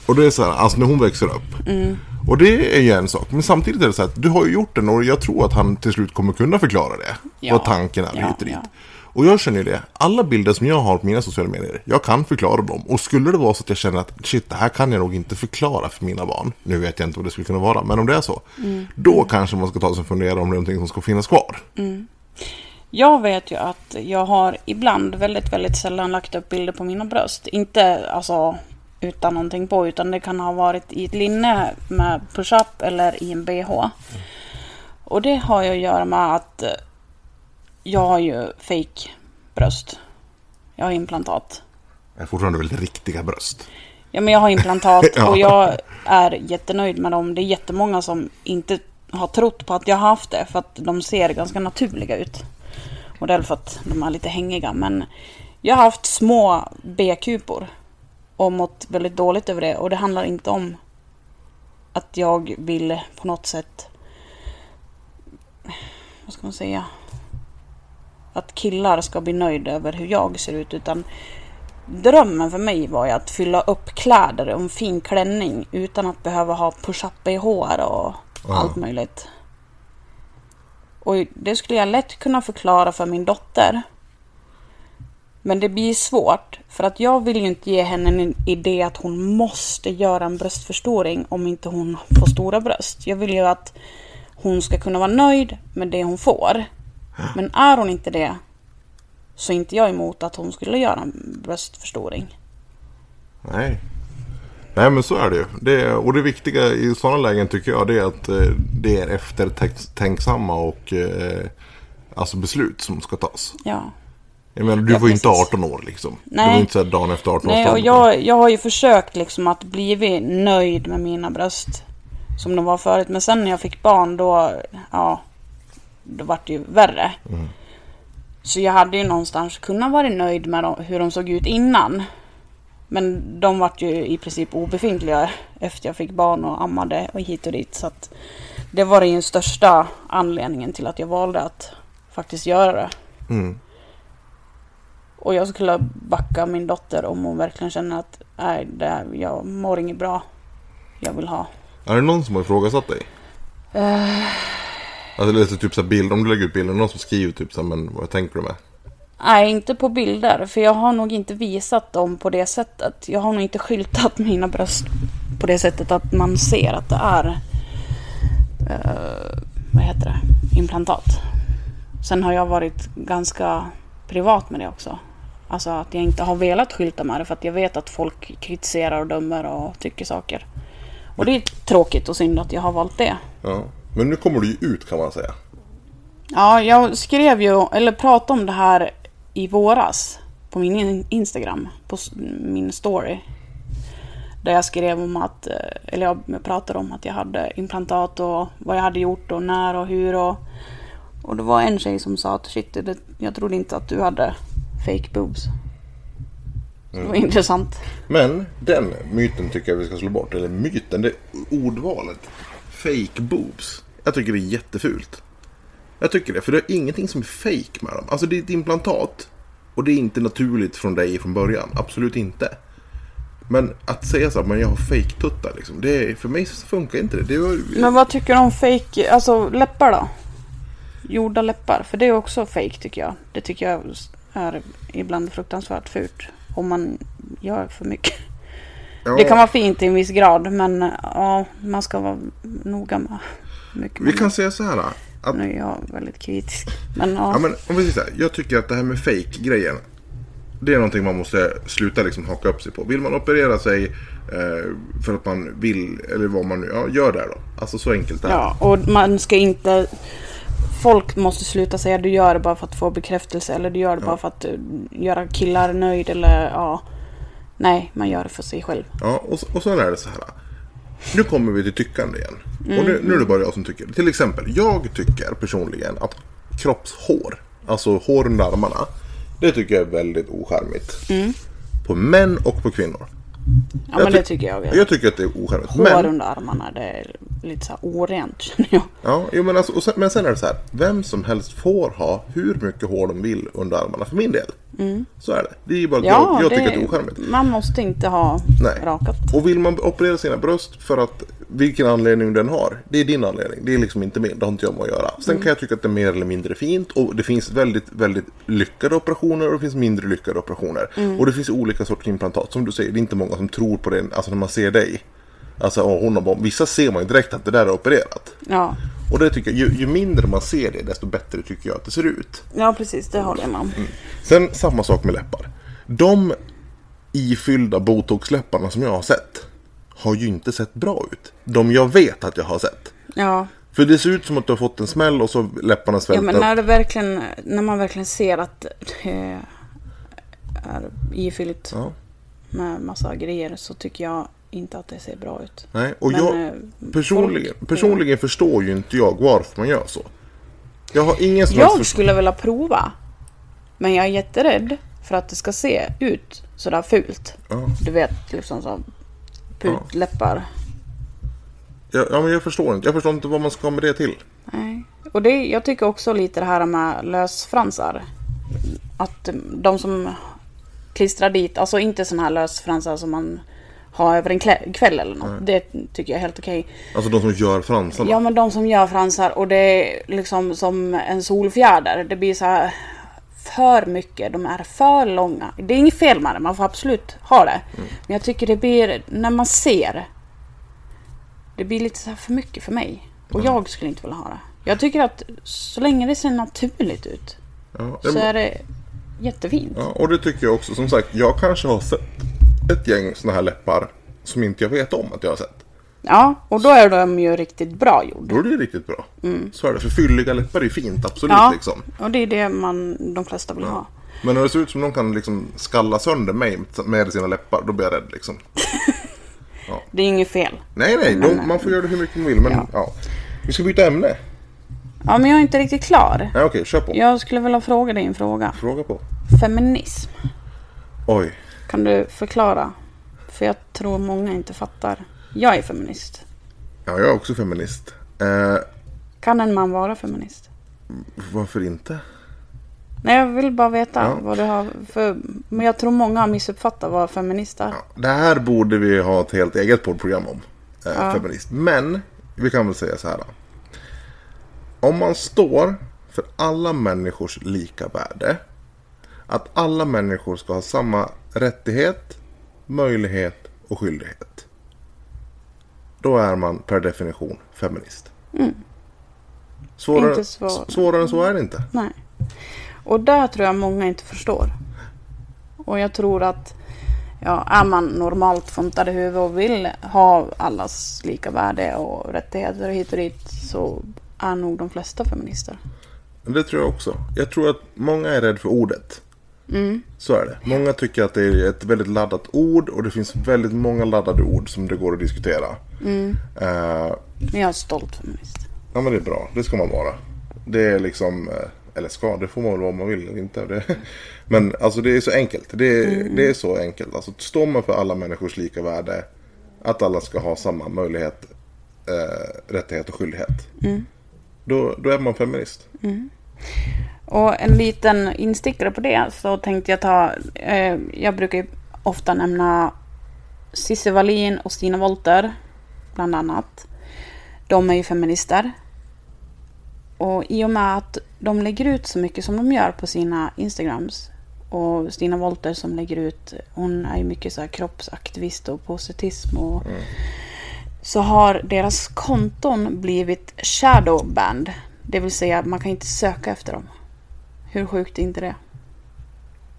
Och det är så här, alltså när hon växer upp. Mm. Och det är ju en sak. Men samtidigt är det så här att du har ju gjort den och jag tror att han till slut kommer kunna förklara det. Ja. Vad tanken är ja, hit och dit. Ja. Och jag känner ju det. Alla bilder som jag har på mina sociala medier, jag kan förklara dem. Och skulle det vara så att jag känner att shit, det här kan jag nog inte förklara för mina barn. Nu vet jag inte vad det skulle kunna vara, men om det är så. Mm. Då kanske man ska ta sig och fundera om det är någonting som ska finnas kvar. Mm. Jag vet ju att jag har ibland väldigt, väldigt sällan lagt upp bilder på mina bröst. Inte alltså utan någonting på, utan det kan ha varit i ett linne med push-up eller i en bh. Mm. Och det har ju att göra med att jag har ju fake bröst. Jag har implantat. Jag är fortfarande väldigt riktiga bröst. Ja, men jag har implantat ja. och jag är jättenöjd med dem. Det är jättemånga som inte har trott på att jag har haft det för att de ser ganska naturliga ut. Och det är för att de är lite hängiga. Men jag har haft små B-kupor och mått väldigt dåligt över det. Och det handlar inte om att jag vill på något sätt, vad ska man säga, att killar ska bli nöjda över hur jag ser ut utan drömmen för mig var ju att fylla upp kläder och en fin klänning utan att behöva ha push-up i hår och allt möjligt. Och det skulle jag lätt kunna förklara för min dotter. Men det blir svårt för att jag vill ju inte ge henne en idé att hon måste göra en bröstförstoring om inte hon får stora bröst. Jag vill ju att hon ska kunna vara nöjd med det hon får. Men är hon inte det så är inte jag emot att hon skulle göra en bröstförstoring. Nej. Nej men så är det ju. Det, och det viktiga i sådana lägen tycker jag det är att eh, det är eftertänksamma och eh, alltså beslut som ska tas. Ja. Jag menar, du ja, var ju inte 18 år liksom. Nej. Du var inte så dagen efter 18 Nej, och jag, jag har ju försökt liksom att bli nöjd med mina bröst. Som de var förut. Men sen när jag fick barn då, ja, då vart det ju värre. Mm. Så jag hade ju någonstans kunnat vara nöjd med dem, hur de såg ut innan. Men de vart ju i princip obefintliga efter jag fick barn och ammade och hit och dit. Så att det var den största anledningen till att jag valde att faktiskt göra det. Mm. Och jag skulle backa min dotter om hon verkligen känner att nej, det, jag mår inget bra. Jag vill ha. Är det någon som har ifrågasatt dig? Uh, Alltså typ så bild, om du lägger ut bilder, någon som skriver typ så här, men vad tänker du med? Nej, inte på bilder. För jag har nog inte visat dem på det sättet. Jag har nog inte skyltat mina bröst på det sättet att man ser att det är eh, vad heter det? implantat. Sen har jag varit ganska privat med det också. Alltså att jag inte har velat skylta med det för att jag vet att folk kritiserar och dömer och tycker saker. Och det är tråkigt och synd att jag har valt det. Ja. Men nu kommer du ju ut kan man säga. Ja, jag skrev ju, eller pratade om det här i våras på min in- Instagram, på min story. Där jag skrev om att, eh, eller jag pratade om att jag hade implantat och vad jag hade gjort och när och hur och... Och det var en tjej som sa att shit, det, jag trodde inte att du hade fake boobs. Så Det var intressant. Men den myten tycker jag vi ska slå bort. Eller myten, det ordvalet. Fake boobs. Jag tycker det är jättefult. Jag tycker det, för det är ingenting som är fake med dem. Alltså det är ett implantat. Och det är inte naturligt från dig från början. Absolut inte. Men att säga så här, men jag har fake-tuttar liksom. Det är, för mig funkar inte det. det var, Men vad tycker du om fake, alltså läppar då? Gjorda läppar, för det är också fake tycker jag. Det tycker jag är ibland fruktansvärt fult. Om man gör för mycket. ja, Det kan vara fint i en viss grad, men ja, man ska vara noga med mycket. Vi kan säga så här. Att, Nu är jag väldigt kritisk. Men ja, Ja, men om vi säger så här, jag tycker att det här med fake-grejen. Det är någonting man måste sluta liksom haka upp sig på. Vill man operera sig eh, för att man vill, eller vad man nu, ja gör det då. Alltså så enkelt är det. ja, och man ska inte... Folk måste sluta säga du gör det bara för att få bekräftelse eller du gör det bara för att eh, göra killar nöjd eller ja. Nej, man gör det för sig själv. Ja, och, så- och sen är det så här. Nu kommer vi till tyckande igen. Och nu, nu är det bara jag som tycker. Till exempel, jag tycker personligen att kroppshår, alltså hår under armarna, det tycker jag är väldigt ocharmigt. På män och på kvinnor. Ja, men ty- det tycker jag. Jag tycker att det är ocharmigt. Hår Men, under armarna, det är lite så här orent känner jag. ja, jo, men, alltså, sen, men sen är det så här. Vem som helst får ha hur mycket hår de vill under armarna för min del. Så är det. Det är bara Mm. Ja, jag, jag det, tycker att det är ocharmigt. man måste inte ha Nej. rakat. Och vill man operera sina bröst för att vilken anledning den har, det är din anledning. Det är liksom inte min, det har inte jag med att göra. Sen kan jag tycka att det är mer eller mindre fint och det finns väldigt, väldigt lyckade operationer och det finns mindre lyckade operationer. Och det finns olika sorters implantat. Som du säger, det är inte många som tror på det, alltså när man ser dig. Alltså, hon har bomb. Vissa ser man ju direkt att det där är opererat. Ja. Och det tycker jag, ju, ju mindre man ser det, desto bättre tycker jag att det ser ut. ja, precis. Det håller jag med om. Sen samma sak med läppar. De ifyllda botoxläpparna som jag har sett har ju inte sett bra ut. De jag vet att jag har sett. Ja. För det ser ut som att du har fått en smäll och så läpparna ja, svälter. men när, det verkligen, när man verkligen ser att det är ifyllt Ja. med massa grejer så tycker jag inte att det ser bra ut. Nej, och Men, jag eh, personligen, folk- personligen förstår ju inte jag varför man gör så. Jag har ingen som Jag skulle vilja prova. Men jag är jätterädd för att det ska se ut sådär fult. Ja. Du vet, liksom så putläppar. Ja, ja, men jag förstår inte. Jag förstår inte vad man ska med det till. Nej. Och det, jag tycker också lite det här med lösfransar. Att de som klistrar dit, alltså inte sådana här lösfransar som man har över en kväll eller något. Det tycker jag är helt okej. Alltså de som gör fransarna. Ja men de som gör fransar och det är liksom som en solfjäder. Det blir så här för mycket. De är för långa. Det är inget fel med det. Man får absolut ha det. Men jag tycker det blir, när man ser. Det blir lite så här för mycket för mig. Och jag skulle inte vilja ha det. Jag tycker att så länge det ser naturligt ut. Ja, Så men- är det jättefint. Ja, och det tycker jag också. Som sagt, jag kanske har sett ett gäng såna här läppar som inte jag vet om att jag har sett. Ja, och då är de ju riktigt bra gjord. Då är det ju riktigt bra. Så är det. För fylliga läppar är ju fint, absolut. Ja, Liksom. och det är det man, de flesta vill ha. Men när det ser ut som någon kan liksom skalla sönder mig med sina läppar, då blir jag rädd liksom. Det är inget fel. Nej, nej, de, man får göra det hur mycket man vill. Men ja. Ja. Vi ska byta ämne. Ja, men jag är inte riktigt klar. Nej, okej, kör på. Jag skulle vilja fråga dig en fråga. Fråga på. Feminism. Oj. Kan du förklara? För jag tror många inte fattar. Jag är feminist. Ja, jag är också feminist. Eh, Kan en man vara feminist? varför inte? Nej, jag vill bara veta Ja. vad du har för... Men jag tror många har missuppfattat vad feminist är. Ja, det här borde vi ha ett helt eget poddprogram om. Eh, Feminist. Men vi kan väl säga så här. Då. Om man står för alla människors lika värde. att alla människor ska ha samma rättighet, möjlighet och skyldighet. Då är man per definition feminist. Svårare, Inte svår- svårare än så är det inte. Nej. Och där tror jag många inte förstår. Och jag tror att ja, är man normalt funtad i huvudet och vill ha allas lika värde och rättigheter hit och dit så är nog de flesta feminister. Det tror jag också. Jag tror att många är rädda för ordet. Så är det. Många tycker att det är ett väldigt laddat ord och det finns väldigt många laddade ord som det går att diskutera. Eh, Men jag är stolt feminist. ja men det är bra, det ska man vara. Det är liksom, eh, eller ska, det får man väl vara om man vill eller inte. Det, men alltså det är så enkelt. Det är, det är så enkelt. Alltså står man för alla människors lika värde, att alla ska ha samma möjlighet, eh, rättighet och skyldighet. Då, då är man feminist. Och en liten instickare på det så tänkte jag ta, eh, jag brukar ju ofta nämna Cissi Wallin och Stina Wolter, bland annat. De är ju feminister. Och i och med att de lägger ut så mycket som de gör på sina Instagrams och Stina Wolter som lägger ut, hon är ju mycket så här kroppsaktivist och positism och så har deras konton blivit shadowbanned. Det vill säga man kan inte söka efter dem. Hur sjukt är inte det?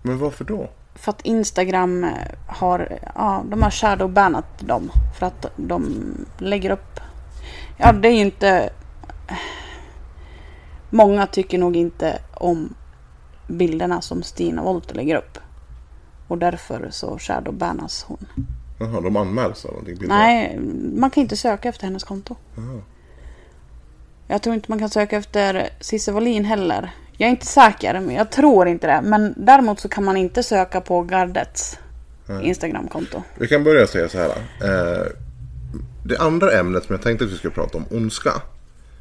Men varför då? För att Instagram har, ja, de har shadowbannat dem. För att de lägger upp, ja det är ju inte, många tycker nog inte om bilderna som Stina Wollter lägger upp. Och därför så shadowbannas hon. Jaha, de anmäls av någonting? bilder? Nej, man kan inte söka efter hennes konto. Jaha. Jag tror inte man kan söka efter Cissi Wallin heller. Jag är inte säker, men jag tror inte det. Men däremot så kan man inte söka på Gardets Instagramkonto. Vi kan börja säga så här. Eh, det andra ämnet som jag tänkte att vi skulle prata om, ondska.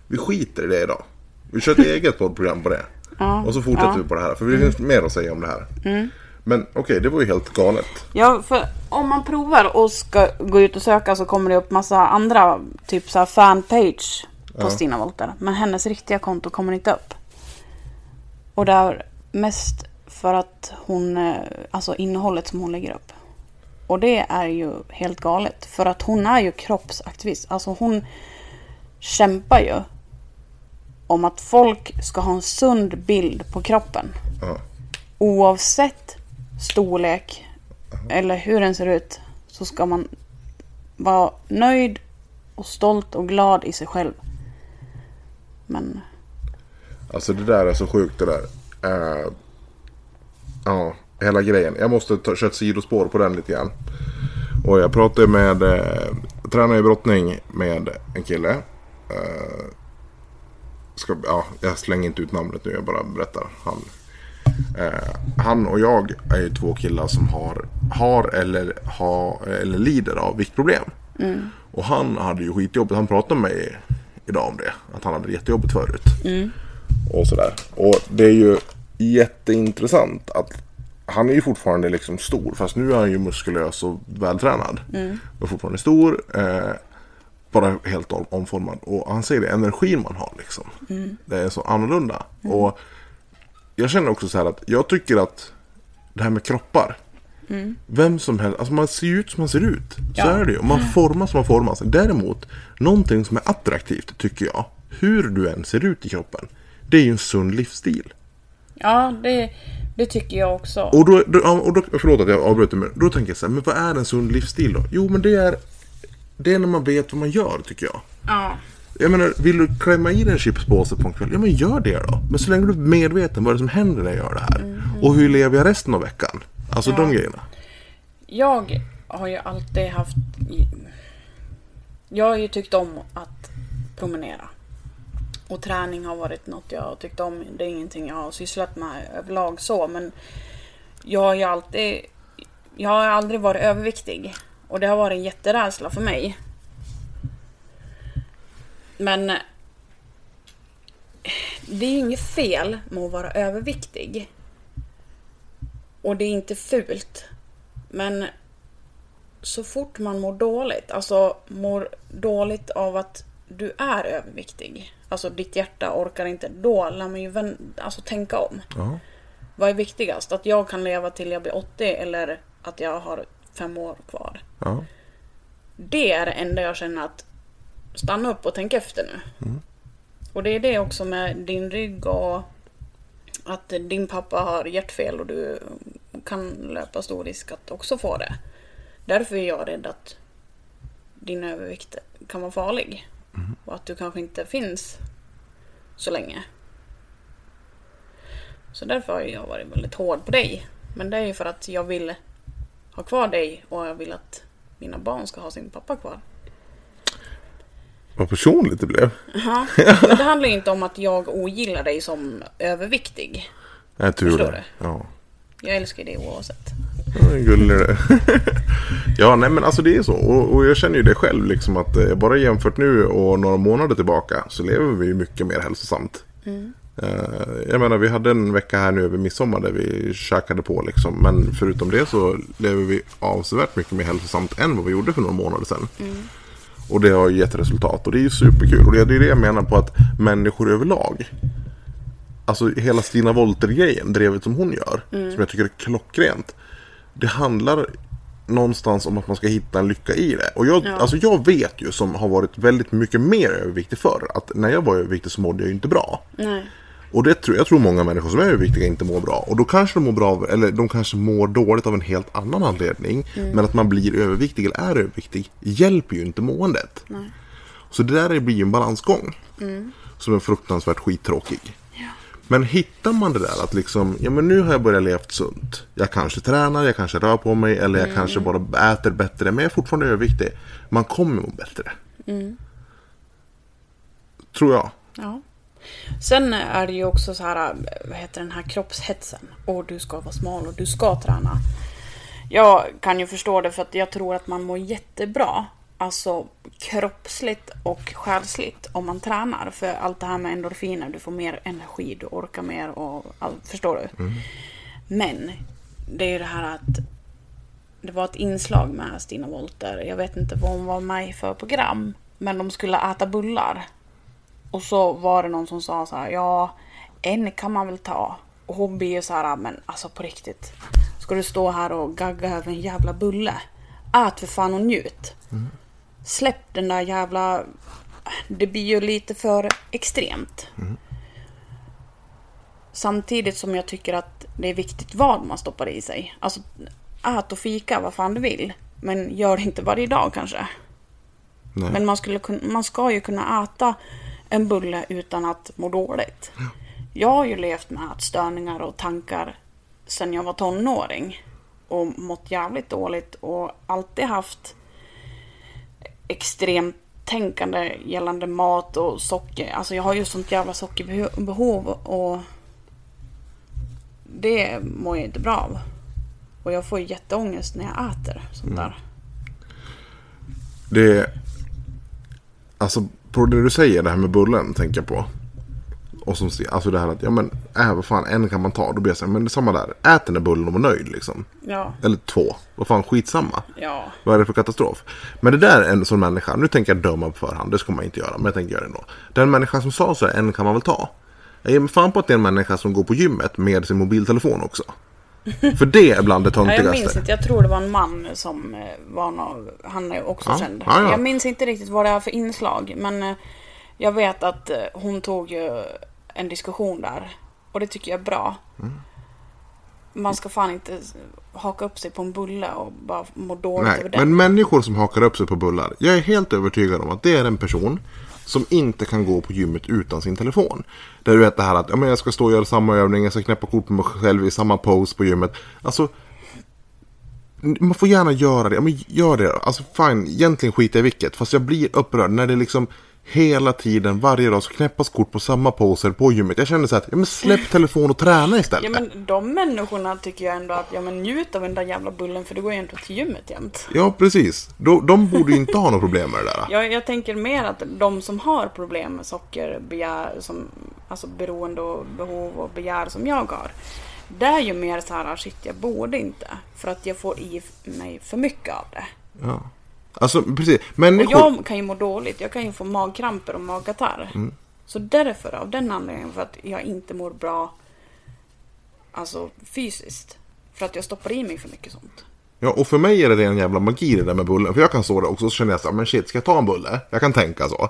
Vi skiter i det idag. Vi kör ett eget poddprogram på det. Ja, Och så fortsätter ja. Mm. vi på det här. För det finns mer att säga om det här. Men okej, det var ju helt galet. Ja, för om man provar och ska gå ut och söka så kommer det upp massa andra, typ så här fanpage på Stina Wolter. Men hennes riktiga konto kommer inte upp. Och det är mest för att hon, eh, alltså innehållet som hon lägger upp. Och det är ju helt galet. För att hon är ju kroppsaktivist. Alltså hon kämpar ju om att folk ska ha en sund bild på kroppen. Ja. Oavsett storlek eller hur den ser ut så ska man vara nöjd och stolt och glad i sig själv. Men Alltså det där är så sjukt det där. Eh, ja, hela grejen. Jag måste ta, köra ett sidospår på den lite grann. Och jag pratade med, eh, tränade i brottning med en kille. Eh, ska, ja, jag slänger inte ut namnet nu, jag bara berättar. Han, eh, han och jag är ju två killar som har, har eller, har, eller lider av viktproblem. Och han hade ju skitjobbigt. Han pratade med mig idag om det. Att han hade jättejobbigt förut. Och sådär. Och det är ju jätteintressant att han är ju fortfarande liksom stor. Fast nu är han ju muskulös och vältränad. Men fortfarande stor. Eh, bara helt om- omformad. Och han säger det, energin man har liksom. Det är så annorlunda. Och jag känner också så här att jag tycker att det här med kroppar. Vem som helst, alltså man ser ju ut som man ser ut. Så Ja. är det ju. Och man formas som man formas. Däremot, någonting som är attraktivt tycker jag. Hur du än ser ut i kroppen. Det är ju en sund livsstil. ja, det, det tycker jag också. Och då, då, och då förlåt att jag avbryter men då tänker jag så här, men vad är en sund livsstil då? Jo men det är, det är när man vet vad man gör tycker jag. Ja. Jag menar, vill du klämma i dig en chipspåse på en kväll? Ja men gör det då. Men så länge du är medveten vad det är som händer när jag gör det här. Och hur lever jag resten av veckan? Alltså Mm. Ja. de grejerna. Jag har ju alltid haft... Jag har ju tyckt om att promenera. Och träning har varit något jag har tyckt om. Det är ingenting jag har sysslat med överlag så. Men jag har ju alltid... Jag har aldrig varit överviktig. Och det har varit en jätterädsla för mig. Men... Det är ju inget fel med att vara överviktig. Och det är inte fult. Men så fort man mår dåligt, alltså mår dåligt av att du är överviktig. Alltså ditt hjärta orkar inte, då lär man ju vän- alltså, tänka om. Ja. Vad är viktigast? Att jag kan leva till jag blir 80 eller att jag har fem år kvar? Ja. Det är det enda jag känner att stanna upp och tänka efter nu. Och det är det också med din rygg och att din pappa har hjärtfel och du kan löpa stor risk att också få det. Därför är jag rädd att din övervikt kan vara farlig. Och att du kanske inte finns så länge. Så därför har jag varit väldigt hård på dig. Men det är ju för att jag vill ha kvar dig och jag vill att mina barn ska ha sin pappa kvar. Vad personligt det blev. Ja, men det handlar ju inte om att jag ogillar dig som överviktig. Jag tror det. Ja. Jag älskar dig oavsett. Ja, Gullig du ja, nej men alltså det är så. Och, och jag känner ju det själv liksom att eh, bara jämfört nu och några månader tillbaka så lever vi ju mycket mer hälsosamt. Eh, jag menar vi hade en vecka här nu över midsommar där vi käkade på liksom. Men förutom det så lever vi avsevärt mycket mer hälsosamt än vad vi gjorde för några månader sedan. Och det har gett resultat och det är ju superkul. Och det är det jag menar på att människor överlag Alltså hela Stina Wolter-grejen, drevet som hon gör, som jag tycker är klockrent. Det handlar någonstans om att man ska hitta en lycka i det. Och jag, Ja. alltså jag vet ju som har varit väldigt mycket mer överviktig förr, att när jag var överviktig så mådde jag ju inte bra. Nej. Och det tror, jag tror många människor som är överviktiga inte mår bra. Och då kanske de mår bra, eller de kanske mår dåligt av en helt annan anledning. Men att man blir överviktig eller är överviktig hjälper ju inte måendet. Nej. Så det där blir ju en balansgång. Som är fruktansvärt skittråkig. Men hittar man det där att liksom, ja men nu har jag börjat levt sunt. Jag kanske tränar, jag kanske rör på mig eller jag kanske bara äter bättre. Men jag är fortfarande överviktig. Man kommer må bättre. Tror jag. Ja. Sen är det ju också så här, vad heter den här kroppshetsen. Och du ska vara smal och du ska träna. Jag kan ju förstå det för att jag tror att man mår jättebra. Alltså kroppsligt och själsligt om man tränar. För allt det här med endorfiner, du får mer energi, du orkar mer och allt, förstår du? Men det är ju det här att det var ett inslag med Stina Wolter. Jag vet inte vad hon var med i för program. Men de skulle äta bullar. Och så var det någon som sa så här, ja, en kan man väl ta. Och hon blir ju så här, men alltså på riktigt. Ska du stå här och gagga över en jävla bulle? Ät för fan och njut. Släpp den där jävla... Det blir ju lite för extremt. Samtidigt som jag tycker att det är viktigt vad man stoppar i sig. Alltså, ät och fika vad fan du vill. Men gör det inte varje dag kanske. Nej. Men man, skulle man ska ju kunna äta en bulle utan att må dåligt. Jag har ju levt med ätstörningar och tankar sedan jag var tonåring. Och mått jävligt dåligt och alltid haft extremt tänkande gällande mat och socker. Alltså jag har ju sånt jävla sockerbehov och det mår jag inte bra av. Och jag får jätteångest när jag äter sånt där. Det... Alltså, på det du säger, det här med bullen, tänker jag på. Och som, alltså det här att, ja men, äh, vad fan, en kan man ta. Då blir jag så här, men det är samma där. Ät den där bullen och var nöjd liksom. Ja, Eller två. Vad fan, skitsamma. ja. Vad är det för katastrof? Men det där är en sån människa, nu tänker jag döma på förhand, det ska man inte göra, men jag tänker göra det ändå. Den människa som sa så här, en kan man väl ta. Jag ger mig fan på att det är en människa som går på gymmet med sin mobiltelefon också. För det är bland det Ja, jag minns töntigaste. inte, jag tror det var en man som eh, var nå han är också Ja, känd. ja, ja. Jag minns inte riktigt vad det är för inslag men eh, jag vet att eh, hon tog ju en diskussion där och det tycker jag är bra. Mm. Man ska fan inte haka upp sig på en bulle och bara må dåligt Nej, över det. men människor som hakar upp sig på bullar. Jag är helt övertygad om att det är en person som inte kan gå på gymmet utan sin telefon. Där du vet det här att ja, men jag ska stå och göra samma övning, jag ska knäppa kort på mig själv i samma pose på gymmet. Alltså, man får gärna göra det. Ja, men gör det. Alltså fine, egentligen skiter jag i vilket. Fast jag blir upprörd när det liksom hela tiden, varje dag, så knäppas kort på samma poser på gymmet. Jag känner så att, ja men släpp telefon och träna istället. Ja men de människorna tycker jag ändå att, ja men njut av den där jävla bullen för du går ju ändå till gymmet jämt. Ja, precis. De, de borde ju inte ha något problem med det där. Jag, jag tänker mer att de som har problem med sockerbegär, som, alltså beroende och behov och begär som jag har. Det är ju mer så här, shit jag borde inte. För att jag får i mig för mycket av det. Ja. Alltså precis. Och Människor... jag kan ju må dåligt, jag kan ju få magkramper och magkatarr. Så därför, av den anledningen, för att jag inte mår bra Alltså fysiskt. För att jag stoppar i mig för mycket sånt. Ja, och för mig är det en jävla magi det där med bullen. För jag kan stå där också och så känner jag så här, men shit, ska jag ta en bulle? Jag kan tänka så.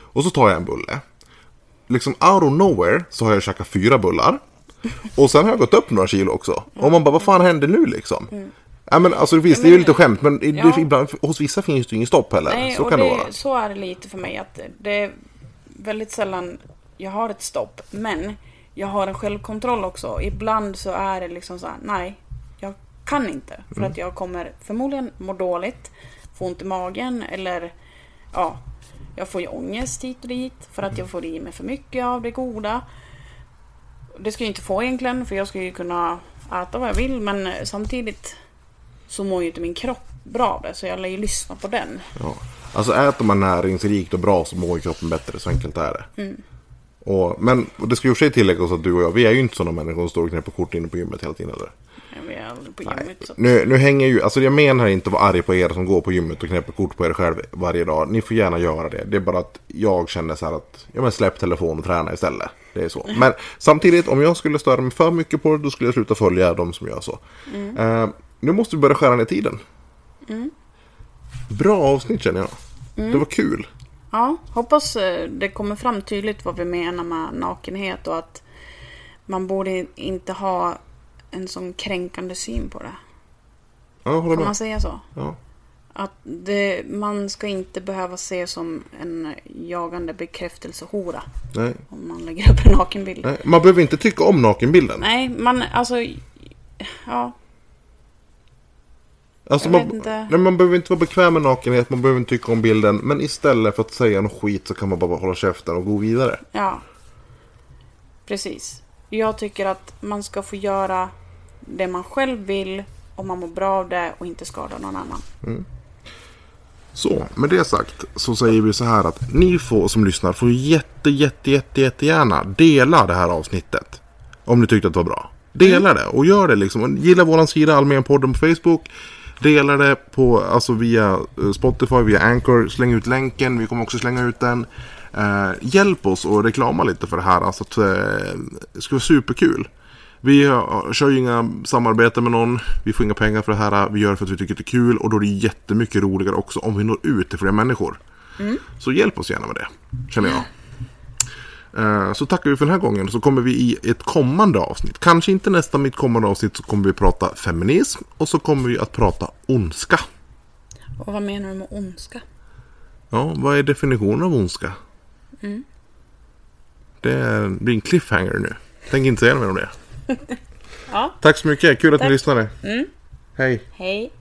Och så tar jag en bulle. Liksom out of nowhere så har jag käkat fyra bullar. Och sen har jag gått upp några kilo också. Och man bara, vad fan händer nu liksom? Ja men alltså visst, det är ju lite skämt men det, Ja. ibland, hos vissa finns det ju ingen stopp heller. Nej, så kan det, det, vara. så är det lite för mig. att Det är väldigt sällan jag har ett stopp. Men jag har en självkontroll också. Ibland så är det liksom så här, nej, jag kan inte. För Mm. att jag kommer förmodligen må dåligt, få ont i magen eller ja, jag får ju ångest hit och dit för att jag får i mig för mycket av det goda. Det ska jag inte få egentligen för jag ska ju kunna äta vad jag vill men samtidigt så mår ju inte min kropp bra av det så jag lär ju lyssna på den. Ja. Alltså äter man näringsrikt och bra så mår ju kroppen bättre, så enkelt är det. Mm. Och, men och det ska ju sig tilläggas att du och jag, vi är ju inte sådana människor som står och knäpper kort inne på gymmet hela tiden. Eller? Jag är aldrig på Nej. gymmet. Så. Nu, nu hänger ju, alltså jag menar inte att vara arg på er som går på gymmet och knäpper kort på er själv varje dag. Ni får gärna göra det. Det är bara att jag känner så här att, ja men släpp telefonen och träna istället. Det är så. Men samtidigt, om jag skulle störa mig för mycket på det, då skulle jag sluta följa de som gör så. Eh, nu måste vi börja skära ner tiden. Bra avsnitt känner jag. Det var kul. Ja, hoppas eh, det kommer fram tydligt vad vi menar med nakenhet och att man borde inte ha en sån kränkande syn på det. Ja, håller Kan man med. säga så? Ja. Att det, man ska inte behöva se som en jagande bekräftelsehora Nej. om man lägger upp en nakenbild. Nej, man behöver inte tycka om nakenbilden. Nej, man alltså... Ja, Alltså Jag man, nej, man behöver inte vara bekväm med nakenhet, man behöver inte tycka om bilden. Men istället för att säga något skit så kan man bara hålla käften och gå vidare. ja. Precis. Jag tycker att man ska få göra det man själv vill om man mår bra av det och inte skadar någon annan. Så, med det sagt så säger vi så här att ni får som lyssnar får jätte, jätte, jätte, jättegärna dela det här avsnittet. Om ni tyckte att det var bra. Dela det och gör det liksom. Gilla våran sida Allmänpodden på Facebook. Dela det på, alltså via eh, Spotify, via Anchor. Släng ut länken, vi kommer också slänga ut den. Eh, hjälp oss och reklama lite för det här. Alltså att, eh, det skulle vara superkul. Vi eh, kör ju inga samarbeten med någon. Vi får inga pengar för det här. Vi gör det för att vi tycker det är kul. Och då är det jättemycket roligare också om vi når ut till fler människor. Så hjälp oss gärna med det, känner jag. Eh, Så tackar vi för den här gången. Så kommer vi i ett kommande avsnitt. Kanske inte nästa mitt kommande avsnitt så kommer vi prata feminism. Och så kommer vi att prata ondska. Och vad menar du med ondska? Ja, vad är definitionen av ondska? Det är- blir en cliffhanger nu. Tänk inte säga mer om det. Ja. Tack så mycket, kul att ni Tack. lyssnade. Hej. Hej.